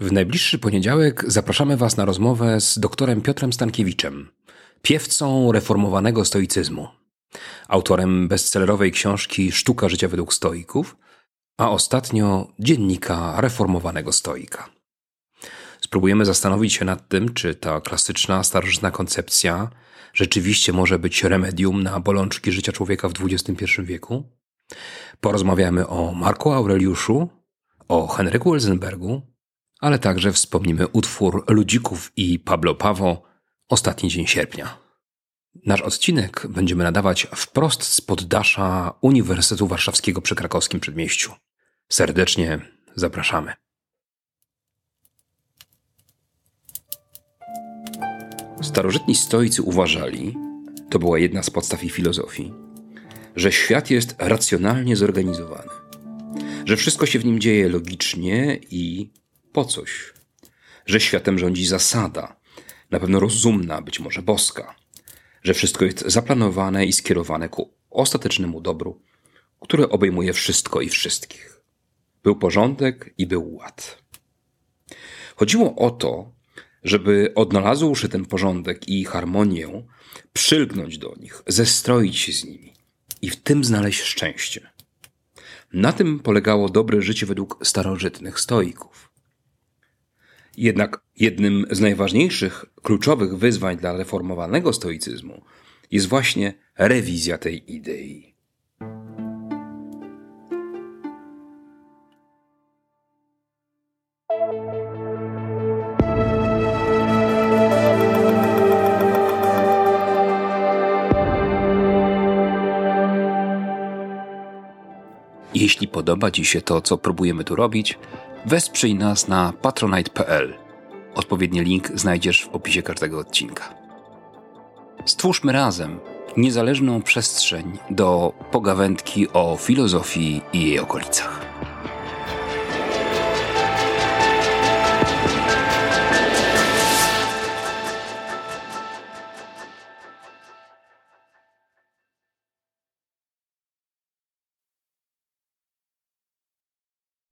najbliższy poniedziałek zapraszamy Was na rozmowę z doktorem Piotrem Stankiewiczem, piewcą reformowanego stoicyzmu, autorem bestsellerowej książki Sztuka życia według stoików, a ostatnio dziennika reformowanego stoika. Spróbujemy zastanowić się nad tym, czy ta klasyczna, starożytna koncepcja rzeczywiście może być remedium na bolączki życia człowieka w XXI wieku. Porozmawiamy o Marku Aureliuszu, o Henryku Elzenbergu, ale także wspomnimy utwór Ludzików i Pablo Pawo Ostatni dzień sierpnia. Nasz odcinek będziemy nadawać wprost z poddasza Uniwersytetu Warszawskiego przy krakowskim przedmieściu. Serdecznie zapraszamy. Starożytni stoicy uważali, to była jedna z podstaw ich filozofii, że świat jest racjonalnie zorganizowany, że wszystko się w nim dzieje logicznie i po coś, że światem rządzi zasada, na pewno rozumna, być może boska, że wszystko jest zaplanowane i skierowane ku ostatecznemu dobru, które obejmuje wszystko i wszystkich. Był porządek i był ład. Chodziło o to, żeby odnalazłszy ten porządek i harmonię, przylgnąć do nich, zestroić się z nimi i w tym znaleźć szczęście. Na tym polegało dobre życie według starożytnych stoików. Jednak jednym z najważniejszych, kluczowych wyzwań dla reformowanego stoicyzmu jest właśnie rewizja tej idei. Jeśli podoba Ci się to, co próbujemy tu robić, wesprzyj nas na patronite.pl. Odpowiedni link znajdziesz w opisie każdego odcinka. Stwórzmy razem niezależną przestrzeń do pogawędki o filozofii i jej okolicach.